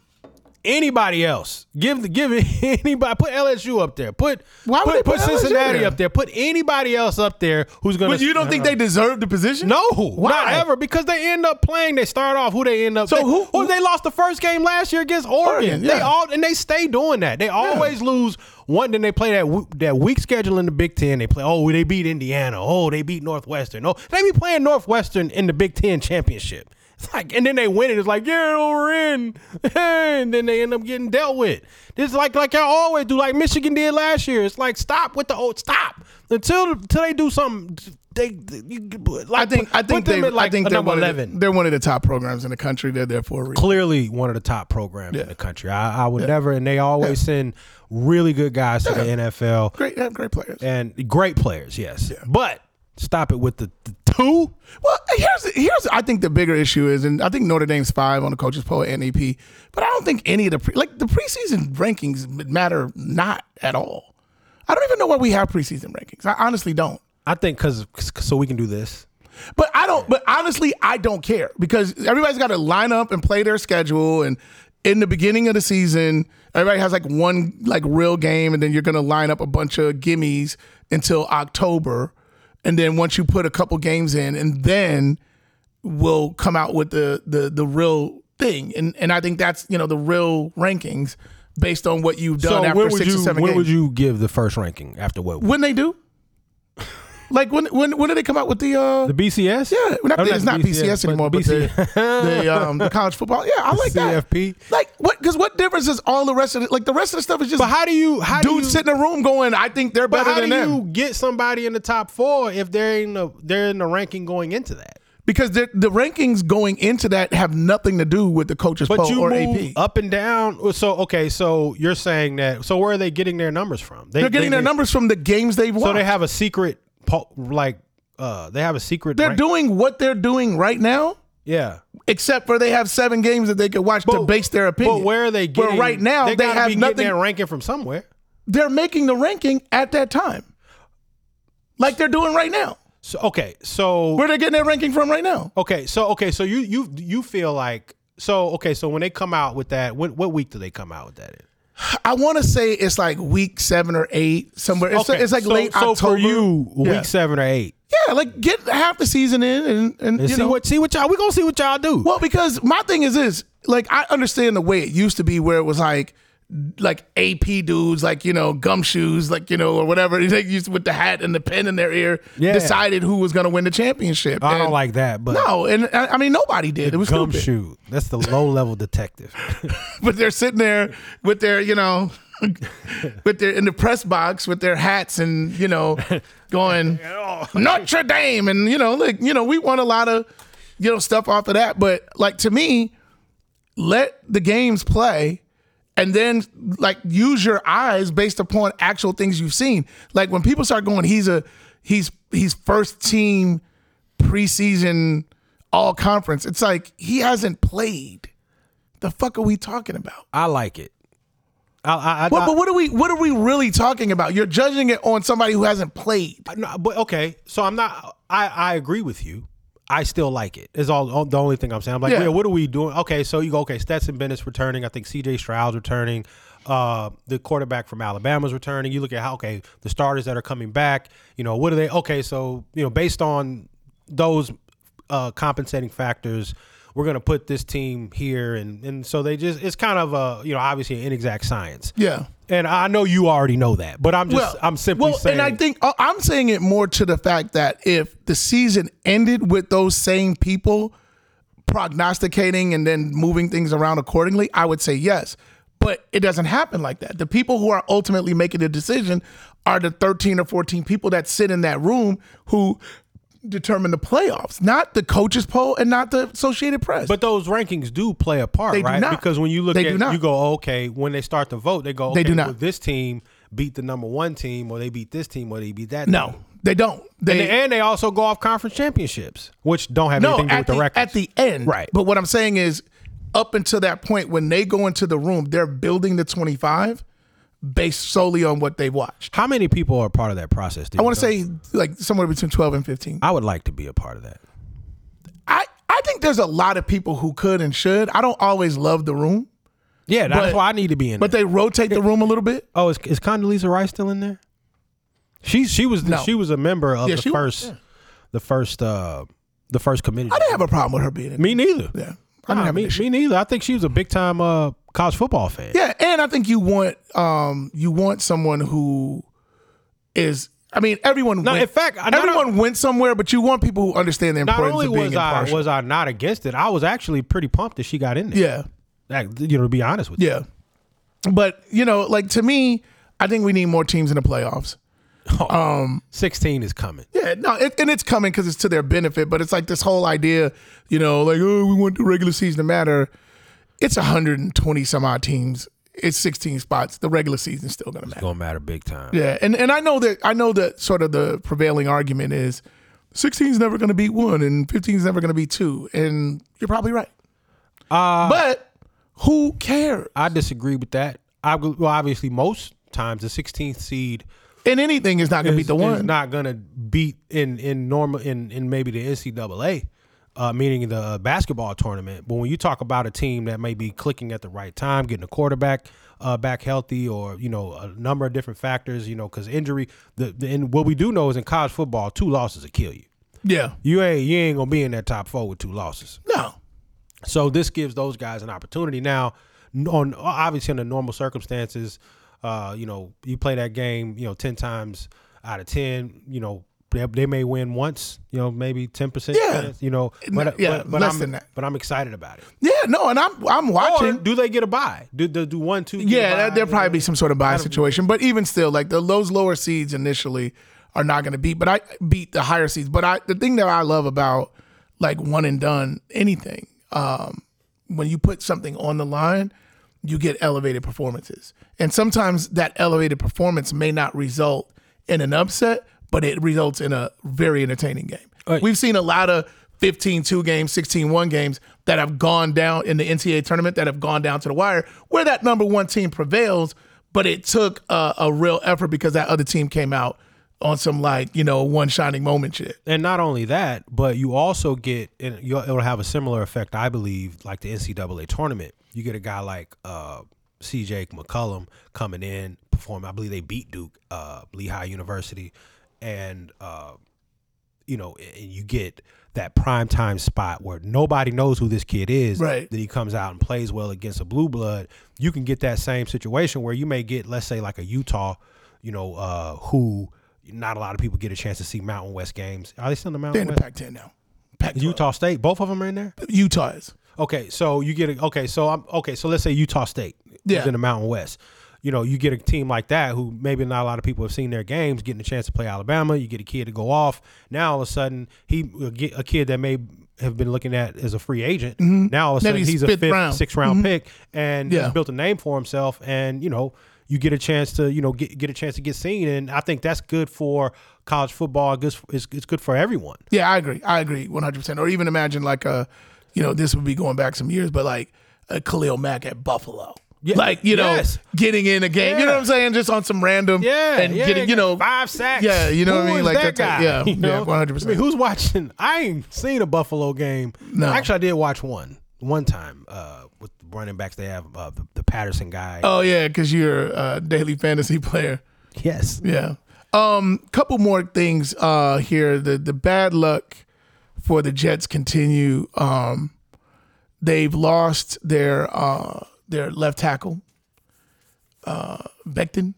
Anybody else. Give the give it anybody. Put LSU up there. Put
Why would
put,
they put
Cincinnati
there?
up there. Put anybody else up there who's gonna.
But you don't think they deserve the position?
No,
Why?
not ever. Because they end up playing. They start off who they end up.
So
they,
who-
Or they lost the first game last year against Oregon.
Oregon,
They all and they stay doing that. They always lose one. Then they play that w- that weak schedule in the Big Ten. They play. Oh, they beat Indiana. Oh, they beat Northwestern. Oh, they be playing Northwestern in the Big Ten championship. It's like, and then they win it. It's like, yeah, we're in, and then they end up getting dealt with. This is like like I always do, like Michigan did last year. It's like stop with the old stop until until they do something. They, like,
I think I think they
like
I think they're
number
one, the, they're one of the top programs in the country. They're there for a reason.
Clearly, one of the top programs
Yeah.
in the country. I, I would never, and they always send really good guys to the NFL
Great, great players.
and great players. Yes, but stop it with the, the two.
Well, here's here's I think the bigger issue is, and I think Notre Dame's five on the coaches poll and AP, but I don't think any of the pre, like the preseason rankings matter not at all. I don't even know why we have preseason rankings. I honestly don't.
I think because so we can do this.
But I don't. But honestly, I don't care because everybody's got to line up and play their schedule. And in the beginning of the season, everybody has like one like real game, and then you're gonna line up a bunch of gimmies until October. And then once you put a couple games in, and then we'll come out with the the the real thing. And and I think that's you know the real rankings based on what you've done
So
after six
you
or seven
when
games.
would you give the first ranking after what?
when they do. Like when when when did they come out with the uh
The BCS?
yeah, not,
Oh,
it's not BCS, anymore, but the,
BC
the, um, the college football. Yeah, I like that.
CFP.
Like what? Because what difference is all the rest of it? Like the rest of the stuff is just
But how do you how do you
dudes sitting in a room going, "I think they're better than that.
But how do
them,"
you get somebody in the top four if they're in the they're in the ranking going into that?
because the, the rankings going into that have nothing to do with the coaches
But
poll or AP.
up and down. So okay, so you're saying that. So where are they getting their numbers from? They,
They're getting
they-
their numbers from the games they've watched.
So they have a secret, like uh, they have a secret.
they're
rank-
doing what they're doing right now,
yeah.
except for they have seven games that they could watch to base their opinion.
But where are they getting?
Where right now
they,
they, have
be getting
nothing.
their ranking from somewhere.
they're making the ranking at that time, like they're doing right now.
So okay, so
Where they're getting their ranking from right now?
okay, so okay, so you you you feel like so okay, so when they come out with that, what what week do they come out with that in?
I want to say it's like week seven or eight somewhere. It's,
Okay,
it's like
so,
late
so
October.
for you,
Yeah.
week seven or eight,
yeah, like get half the season in and and,
and
you
see
know.
what see what y'all we gonna see what y'all do.
well, because my thing is this: like I understand the way it used to be, where it was like like AP dudes, like you know gumshoes, like you know or whatever. They used with the hat and the pen in their ear,
Yeah.
decided who was going to win the championship.
I don't like that, but
No, and I mean nobody did. It was
gumshoe. That's the low level detective.
but they're sitting there with their, you know, with their in the press box with their hats and you know, going Notre Dame and you know, like you know, we won a lot of you know stuff off of that. But like to me, let the games play. And then, like, use your eyes based upon actual things you've seen. Like when people start going, he's a, he's he's first team preseason all conference. It's like he hasn't played. The fuck are we talking about?
I like it. I, I, I,
But, but what are we what are we really talking about? You're judging it on somebody who hasn't played.
No, but okay, so I'm not. I I agree with you. I still like it. it. Is all, all- the only thing I'm saying. I'm like,
Yeah.
yeah. what are we doing? Okay, so you go. Okay, Stetson Bennett's returning. I think C.J. Stroud's returning. uh, the quarterback from Alabama's returning. You look at how okay the starters that are coming back. You know what are they? Okay, so you know based on those uh, compensating factors, we're going to put this team here, and and so they just it's kind of a you know obviously an inexact science.
Yeah.
And I know you already know that, but I'm just I'm simply
well,
saying.
and I think uh, I'm saying it more to the fact that if the season ended with those same people prognosticating and then moving things around accordingly, I would say yes. But it doesn't happen like that. The people who are ultimately making the decision are the 13 or 14 people that sit in that room who determine the playoffs, not the coaches poll and not the Associated Press.
But those rankings do play a part,
They do
right?
not.
Because when you look
They do
at
not.
you go, okay, when they start to vote, they go, okay,
They do not.
well, this team beat the number one team, or they beat this team, or they beat that.
no,
team.
they don't. They,
And, they, and they also go off conference championships, which don't have
no,
anything to do with the,
the,
records.
at the end.
Right.
But what I'm saying is, up until that point, when they go into the room, they're building the 25 based solely on what they've watched.
How many people are part of that process?
I want to say like somewhere between 12 and 15.
I would like to be a part of that.
I, I think there's a lot of people who could and should. I don't always love the room,
Yeah, that's
But-
why I need to be in.
but
there.
they rotate the room a little bit.
oh, is, is Condoleezza Rice still in there? She she was
No.
she was a member of
Yeah,
the
she was,
first
yeah.
the first uh the first committee.
I didn't have a problem with her being in.
me neither.
Yeah. I didn't
Nah,
have
me, me neither. I think she was a big time uh, college football fan.
Yeah, and I think you want um you want someone who is I mean everyone
No,
went,
in fact, I- not
everyone went somewhere, but you want people who understand the
Not
importance
only
of being
was I
impartial.
was I not against it, I was actually pretty pumped that she got in there.
yeah.
Like, you know, to be honest with you.
Yeah. But, you know, like to me, I think we need more teams in the playoffs.
Um, sixteen is coming.
Yeah, no, it, and it's coming because it's to their benefit. But it's like this whole idea, you know, like oh, we want the regular season to matter. It's 120 some odd teams. It's 16 spots. The regular season's still going to matter.
It's gonna matter big time.
Yeah, and and I know that I know that sort of the prevailing argument is 16 is never going to beat one, and 15 is never going to beat two, and you're probably right.
Uh,
But who cares?
I disagree with that. I well, obviously most times the 16th seed
And anything is not going to
is,
beat the
is
one.
not gonna beat in in normal in in maybe the NCAA. Uh, meaning the uh, basketball tournament, but when you talk about a team that may be clicking at the right time, getting a quarterback uh, back healthy, or you know a number of different factors, you know, because injury. The, the and what we do know is in college football, two losses will kill you.
yeah,
You ain't you ain't gonna be in that top four with two losses.
no,
So this gives those guys an opportunity now. On obviously under normal circumstances, uh, you know, you play that game, you know, ten times out of ten, you know, they, they may win once, you know, maybe ten percent.
Yeah.
you know, but
Yeah,
but, but
less
I'm
than that.
but I'm excited about it.
yeah, no, and I'm I'm
Or
watching.
do they get a buy? Do do, do one two?
yeah, there'll probably be some sort of buy situation, but even still, like the those lower seeds initially are not going to beat, but I beat the higher seeds. But I the thing that I love about like one and done anything, um, when you put something on the line, you get elevated performances, and sometimes that elevated performance may not result in an upset, but it results in a very entertaining game.
Right.
We've seen a lot of 15-2 games, 16-1 games that have gone down in the NCAA tournament that have gone down to the wire where that number one team prevails, but it took a, a real effort because that other team came out on some like, you know, one shining moment shit.
And not only that, but you also get, and it'll have a similar effect, I believe, like the NCAA tournament. You get a guy like uh, C.J. McCollum coming in, performing. I believe they beat Duke, uh, Lehigh University, and uh, you know, and you get that prime time spot where nobody knows who this kid is.
Right.
Then he comes out and plays well against a blue blood. You can get that same situation where you may get, let's say, like a Utah, you know, uh, who not a lot of people get a chance to see Mountain West games. Are they still in the
They're
Mountain
in the
West?
Pac-10 now. Pac
Utah State, both of them are in there.
Utah is.
Okay, so you get a okay, so I'm okay, so let's say Utah State
Yeah.
is in the Mountain West. You know, you get a team like that who maybe not a lot of people have seen their games, getting a chance to play Alabama. You get a kid to go off. Now all of a sudden, he get a kid that may have been looking at as a free agent. Now all of a
Mm-hmm.
Sudden, he's a
fifth round. Mm-hmm.
sixth round pick, and
Yeah.
he's built a name for himself. And you know, you get a chance to you know get get a chance to get seen, and I think that's good for college football. Good, it's, it's good for everyone.
Yeah, I agree. I agree 100%. Or even imagine like a, you know, this would be going back some years, but like a Khalil Mack at Buffalo.
Yeah,
like, you know,
yes.
getting in a game. You know what I'm saying? Just on some random.
Yeah,
And
yeah,
getting, you know,
five sacks.
Yeah, you know what I mean? Like
that
type-
guy.
yeah,
you know?
yeah, 100%.
I mean, who's watching? I ain't seen a Buffalo game.
No.
actually, I did watch one one time uh, with running backs they have, uh, the, the Patterson guy.
Oh yeah, because you're a daily fantasy player.
yes.
Yeah. Um, couple more things uh here. The the bad luck for the Jets continue. Um, they've lost their uh their left tackle, uh, Becton,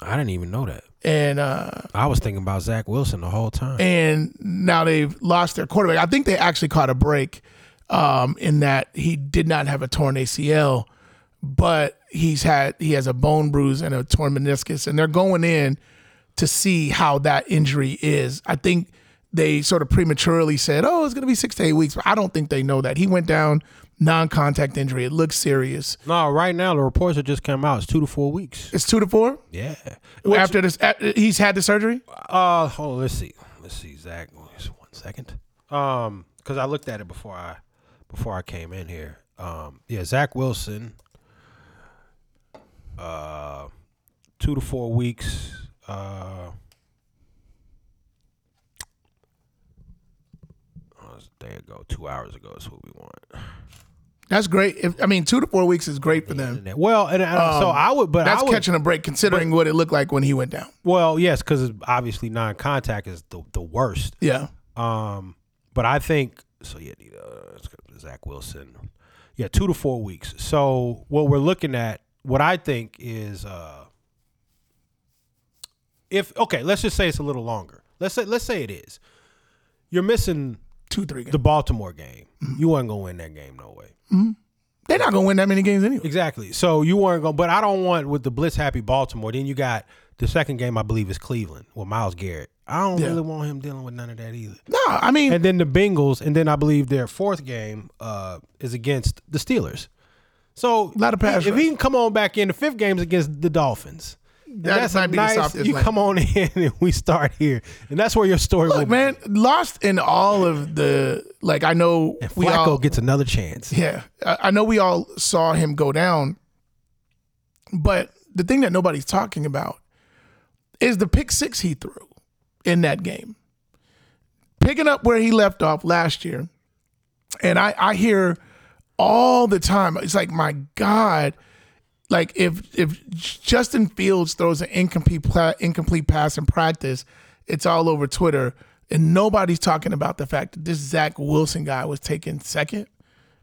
I didn't even know that.
and uh
I was thinking about Zach Wilson the whole time.
and now they've lost their quarterback. I think they actually caught a break um, in that he did not have a torn ACL, but he's had he has a bone bruise and a torn meniscus, and they're going in to see how that injury is. I think they sort of prematurely said, "Oh, it's going to be six to eight weeks," but I don't think they know that he went down non-contact injury. It looks serious.
no, right now the reports that just came out. It's two to four weeks.
It's two to four
Yeah.
after this. He's had the surgery.
Uh, hold on. Let's see. Let's see, Zach. Just one second. Um, because I looked at it before I before I came in here. Um, yeah, Zach Wilson. Uh, two to four weeks. Uh, oh, there you go. Two hours ago is what we want.
That's great. If, I mean, two to four weeks is great for them.
Well, and, and so I would, but
That's
I would,
catching a break considering what it looked like when he went down.
Well, yes, because obviously non-contact is the the worst.
Yeah.
Um, but I think so. Yeah, uh, Zach Wilson. Yeah, two to four weeks. So what we're looking at, what I think is, uh, if okay, let's just say it's a little longer. Let's say let's say it is. You're missing
Two, three games.
the Baltimore game. You weren't gonna win that game, no way.
They're not going to win that many games anyway.
Exactly. So you weren't going, to, but I don't want with the blitz happy Baltimore. Then you got the second game, I believe, is Cleveland with Myles Garrett. I don't
Yeah.
really want him dealing with none of that either.
No, I mean,
And then the Bengals, and then I believe their fourth game uh, is against the Steelers. So
A lot of pass
if
rush.
he can come on back in, the fifth game is against the Dolphins. That's
be the
nice.
softest
You come on in and we start here, and that's where your story
look, man, lost in all of the, like, I know
And
we
Flacco
all,
gets another chance.
yeah, I I know we all saw him go down, but the thing that nobody's talking about is the pick six he threw in that game. Picking up where he left off last year. And I, I hear all the time, it's like, my God, like if if Justin Fields throws an incomplete incomplete pass in practice, it's all over Twitter, and nobody's talking about the fact that this Zach Wilson guy was taken second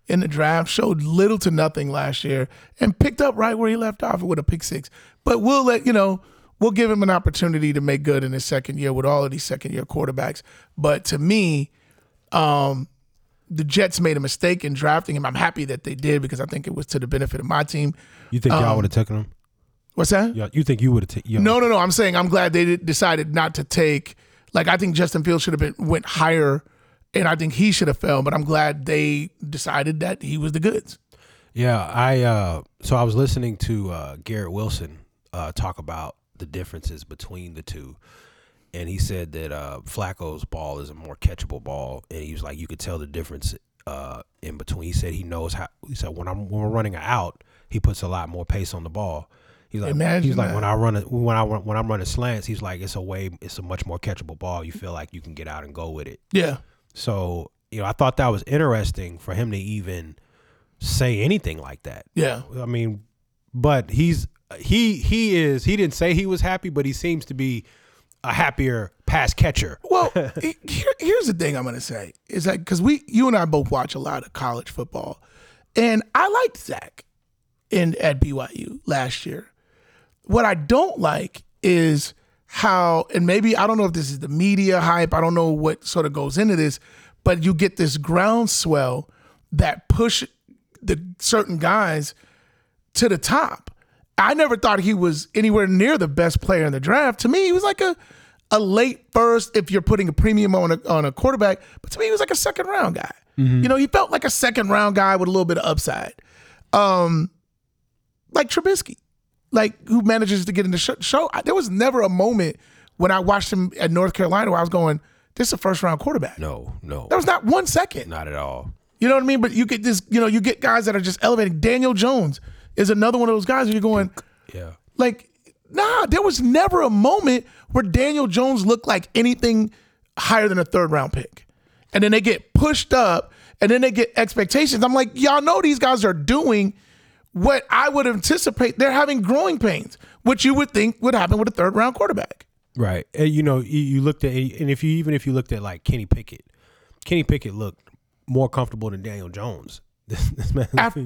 in the draft, showed little to nothing last year, and picked up right where he left off with a pick six. But we'll let you know. We'll give him an opportunity to make good in his second year with all of these second year quarterbacks. But to me, um, the Jets made a mistake in drafting him. I'm happy that they did because I think it was to the benefit of my team.
You think
Um,
y'all would have taken him?
What's that?
Y'all- You think you would have taken?
No, no, no. I'm saying I'm glad they did- decided not to take. Like I think Justin Fields should have been went higher, and I think he should have fell. But I'm glad they decided that he was the goods.
Yeah, I uh so I was listening to uh Garrett Wilson uh talk about the differences between the two. And he said that uh Flacco's ball is a more catchable ball and he was like you could tell the difference uh in between. He said he knows how he said when I'm when we're running an out, he puts a lot more pace on the ball. He's like
Imagine
he's like
that.
when I run it when I run- when I'm running slants, he's like it's a way it's a much more catchable ball. You feel like you can get out and go with it.
Yeah,
So, you know, I thought that was interesting for him to even say anything like that.
yeah.
I mean, but he's he he is he didn't say he was happy, but he seems to be a happier pass catcher.
Well, here, here's the thing I'm going to say is that because we, you and I both watch a lot of college football, and I liked Zach in at BYU last year. What I don't like is how, and maybe I don't know if this is the media hype. I don't know what sort of goes into this, but you get this groundswell that push the certain guys to the top. I never thought he was anywhere near the best player in the draft. To me, he was like a a late first if you're putting a premium on a on a quarterback. But to me, he was like a second round guy. You know, he felt like a second round guy with a little bit of upside, um, like Trubisky, like who manages to get in the sh- show. I, there was never a moment when I watched him at North Carolina where I was going, "This is a first round quarterback."
No, no,
There was not one second.
not at all.
You know what I mean? But you get this, you know, you get guys that are just elevating. Daniel Jones is another one of those guys where you're going,
Yeah.
like, nah, there was never a moment where Daniel Jones looked like anything higher than a third round pick. And then they get pushed up and then they get expectations. I'm like, y'all know these guys are doing what I would anticipate. They're having growing pains, which you would think would happen with a third round quarterback.
Right. And you know, you, you looked at and if you even if you looked at like Kenny Pickett, Kenny Pickett looked more comfortable than Daniel Jones. This, this man
After,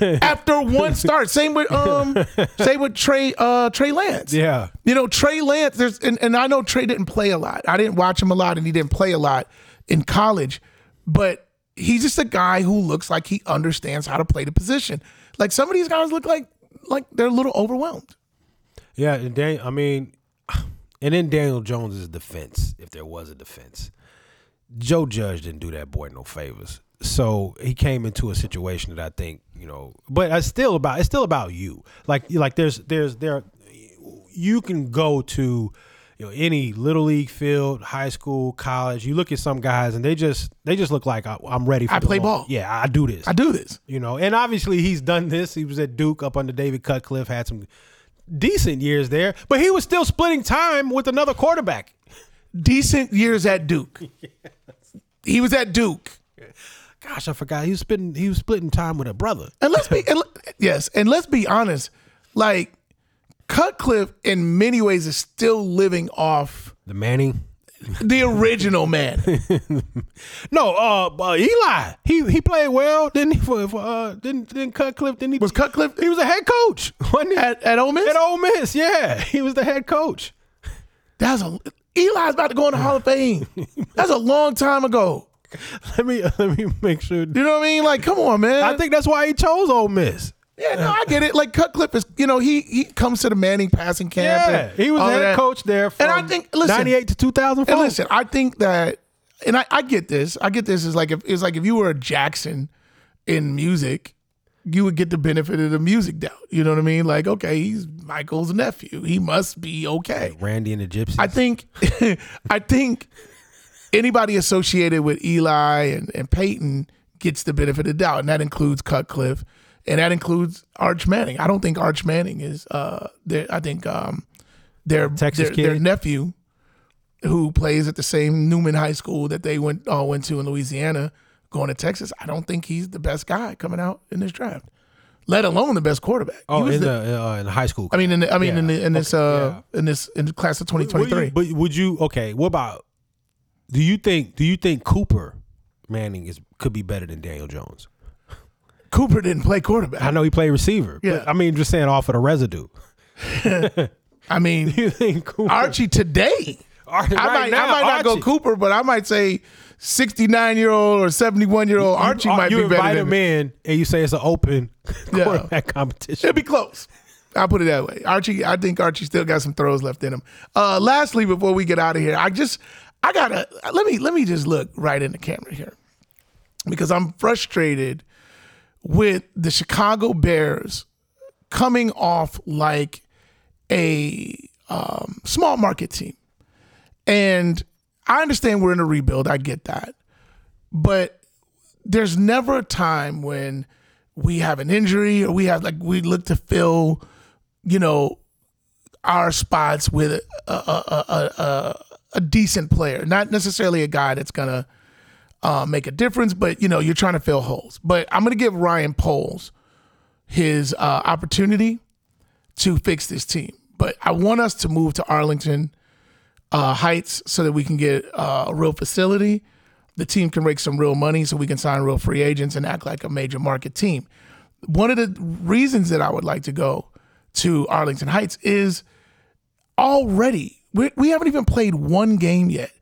after one start, same with um, same with Trey uh Trey Lance.
yeah.
You know, Trey Lance, there's and, and I know Trey didn't play a lot. I didn't watch him a lot and he didn't play a lot in college, but he's just a guy who looks like he understands how to play the position. Like some of these guys look like like they're a little overwhelmed.
Yeah, and Dan, I mean, and then Daniel Jones's defense, if there was a defense, Joe Judge didn't do that boy no favors. So he came into a situation that I think you know, but it's still about it's still about you. Like like there's there's there, you can go to you know any little league field, high school, college. You look at some guys and they just they just look like I, I'm ready for.
I play
long-
ball.
Yeah, I do this.
I do this.
You know, and obviously he's done this. He was at Duke up under David Cutcliffe, had some decent years there, but he was still splitting time with another quarterback.
Decent years at Duke. He was at Duke.
Gosh, I forgot he was splitting. He was splitting time with a brother.
And let's be and, yes, and let's be honest. Like Cutcliffe, in many ways, is still living off
The Manning.
the original man.
No, uh, uh Eli. He he played well. Didn't he? For, for uh, didn't didn't Cutcliffe? Didn't he?
Was Cutcliffe
he was a head coach? Wasn't he?
at, at Ole Miss?
At Ole Miss, yeah, he was the head coach.
That's a Eli's about to go in the Hall of Fame. That's a long time ago.
Let me let me make sure.
You know what I mean? Like, come on, man.
I think that's why he chose Ole Miss.
yeah, no, I get it. Like Cutcliffe is, you know, he he comes to the Manning passing camp.
Yeah, he was
all
the
of
head coach there from
And I think- listen,
98 to 2004.
And listen, I think that, and I, I get this. I get this. Is like if it's like if you were a Jackson in music, you would get the benefit of the music doubt. You know what I mean? Like, okay, he's Michael's nephew. He must be okay.
Randy and the Gypsies.
I think, I think anybody associated with Eli and, and Peyton gets the benefit of the doubt, and that includes Cutcliffe, and that includes Arch Manning. I don't think Arch Manning is. Uh, I think um, their
Texas
their, their nephew, who plays at the same Newman High School that they went all went to in Louisiana, going to Texas. I don't think he's the best guy coming out in this draft, let alone the best quarterback. He
oh,
was
in
the-
the, uh, in the high school.
I mean, in the, I mean, in, the, in this uh, in this in the class of twenty twenty three.
But would you? Okay, what about? Do you think? Do you think Cooper Manning is could be better than Daniel Jones?
Cooper didn't play quarterback.
I know he played receiver.
Yeah.
But, I mean, just saying off of the residue.
I mean,
You think Cooper?
Archie today.
Ar-
I might,
now,
I might not go Cooper, but I might say 69 year old or 71 year old Archie
you,
might
you
be
invite
better
him
than
in and you say it's an open
Yeah.
quarterback competition.
It'll be close. I'll put it that way. Archie, I think Archie still got some throws left in him. Uh, lastly, before we get out of here, I just, I gotta let me let me just look right in the camera here because I'm frustrated with the Chicago Bears coming off like a um, small market team, and I understand we're in a rebuild. I get that, but there's never a time when we have an injury or we have like we look to fill, you know, our spots with a a a, a, decent player, not necessarily a guy that's gonna uh, make a difference, but you know, you're trying to fill holes. But I'm gonna give Ryan Poles his uh, opportunity to fix this team. But I want us to move to Arlington uh, Heights so that we can get uh, a real facility. The team can make some real money so we can sign real free agents and act like a major market team. One of the reasons that I would like to go to Arlington Heights is already, we, we haven't even played one game yet,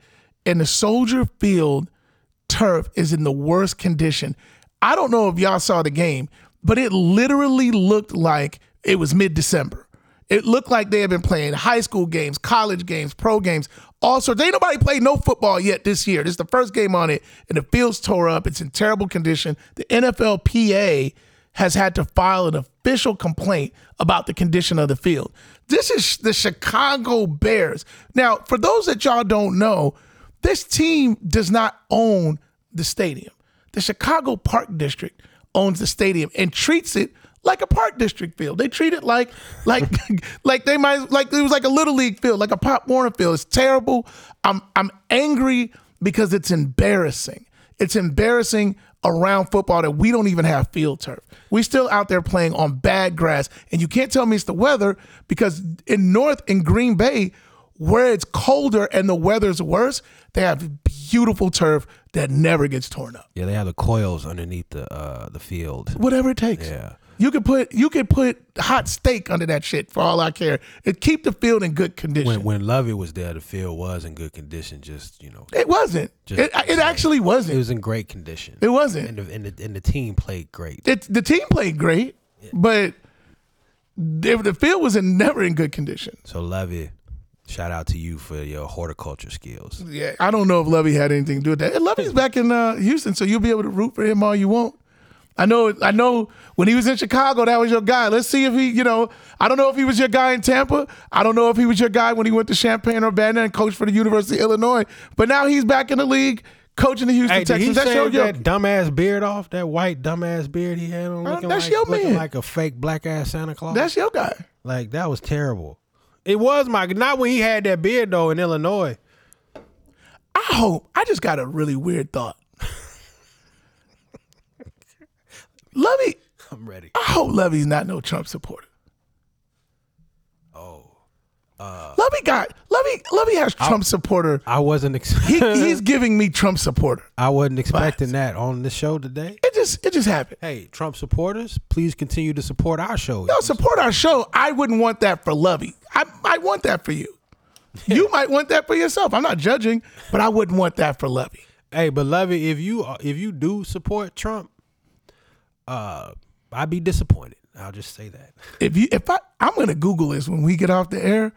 and the Soldier Field turf is in the worst condition. I don't know if y'all saw the game, but it literally looked like it was mid December. It looked like they had been playing high school games, college games, pro games, all sorts. Ain't nobody played no football yet this year. This is the first game on it, and the field's tore up. It's in terrible condition. The NFLPA has had to file an official complaint about the condition of the field. This is the Chicago Bears. Now, for those that y'all don't know, this team does not own the stadium. The Chicago Park District owns the stadium and treats it like a park district field. They treat it like like like they might like it was like a little league field, like a Pop Warner field. It's terrible. I'm I'm angry because it's embarrassing. it's embarrassing around football that we don't even have field turf. We still out there playing on bad grass, and you can't tell me it's the weather because in North in Green Bay, where it's colder and the weather's worse, they have beautiful turf that never gets torn up.
Yeah, they have the coils underneath the uh, the field.
Whatever it takes.
Yeah.
You could put you could put hot steak under that shit for all I care. It keep the field in good condition.
When when Lovie was there, the field was in good condition. Just you know,
it wasn't.
Just-
it it actually wasn't.
It was in great condition.
It wasn't.
and the, and the and the team played great.
It, the team played great, but if the field was in never in good condition.
So Lovie, shout out to you for your horticulture skills.
Yeah, I don't know if Lovie had anything to do with that. And Lovie's back in uh, Houston, so you'll be able to root for him all you want. I know. I know. When he was in Chicago, that was your guy. Let's see if he, you know, I don't know if he was your guy in Tampa. I don't know if he was your guy when he went to Champaign Urbana and coached for the University of Illinois. But now he's back in the league, coaching the Houston
Hey, did he
Texans. That's your,
shave
your
that dumbass beard off? That white dumbass beard he had on, uh, looking
that's
like
your
looking
man.
like a fake black ass Santa Claus.
that's your guy.
like that was terrible. It was my not when he had that beard though in Illinois.
I hope. I just got a really weird thought. Lovie,
I'm ready.
I hope Lovie's not no Trump supporter.
Oh,
uh, Lovie got Lovie. Lovie has Trump supporter.
I wasn't. Ex-
He, he's giving me Trump supporter.
I wasn't expecting that on the show today.
It just it just happened.
Hey, Trump supporters, please continue to support our show.
No, support our show. I wouldn't want that for Lovie. I I want that for you. You might want that for yourself. I'm not judging, but I wouldn't want that for Lovie.
Hey, but Lovie, if you if you do support Trump, uh, I'd be disappointed. I'll just say that.
If you if I I'm gonna Google this when we get off the air,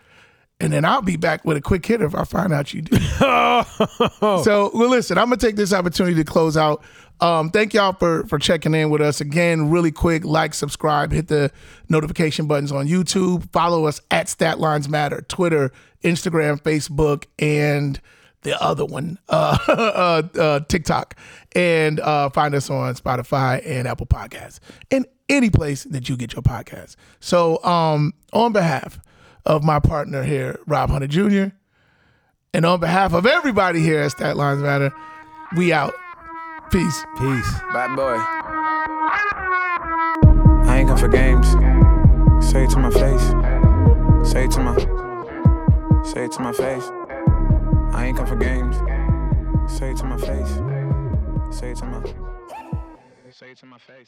and then I'll be back with a quick hitter if I find out you do. so well, listen, I'm gonna take this opportunity to close out. Um, thank y'all for for checking in with us again. Really quick, like, subscribe, hit the notification buttons on YouTube. Follow us at Statlines Matter, Twitter, Instagram, Facebook, and the other one, uh, uh, uh, TikTok, and uh, find us on Spotify and Apple Podcasts, and any place that you get your podcasts. So, um, on behalf of my partner here, Rob Hunter Jr., and on behalf of everybody here at Stat Lines Matter, we out. Peace.
Peace.
Bad boy. I ain't come for games. Say it to my face. Say it to my. Say it to my face. I ain't come for games. Say it to my face. Say it to my. Say it to my face.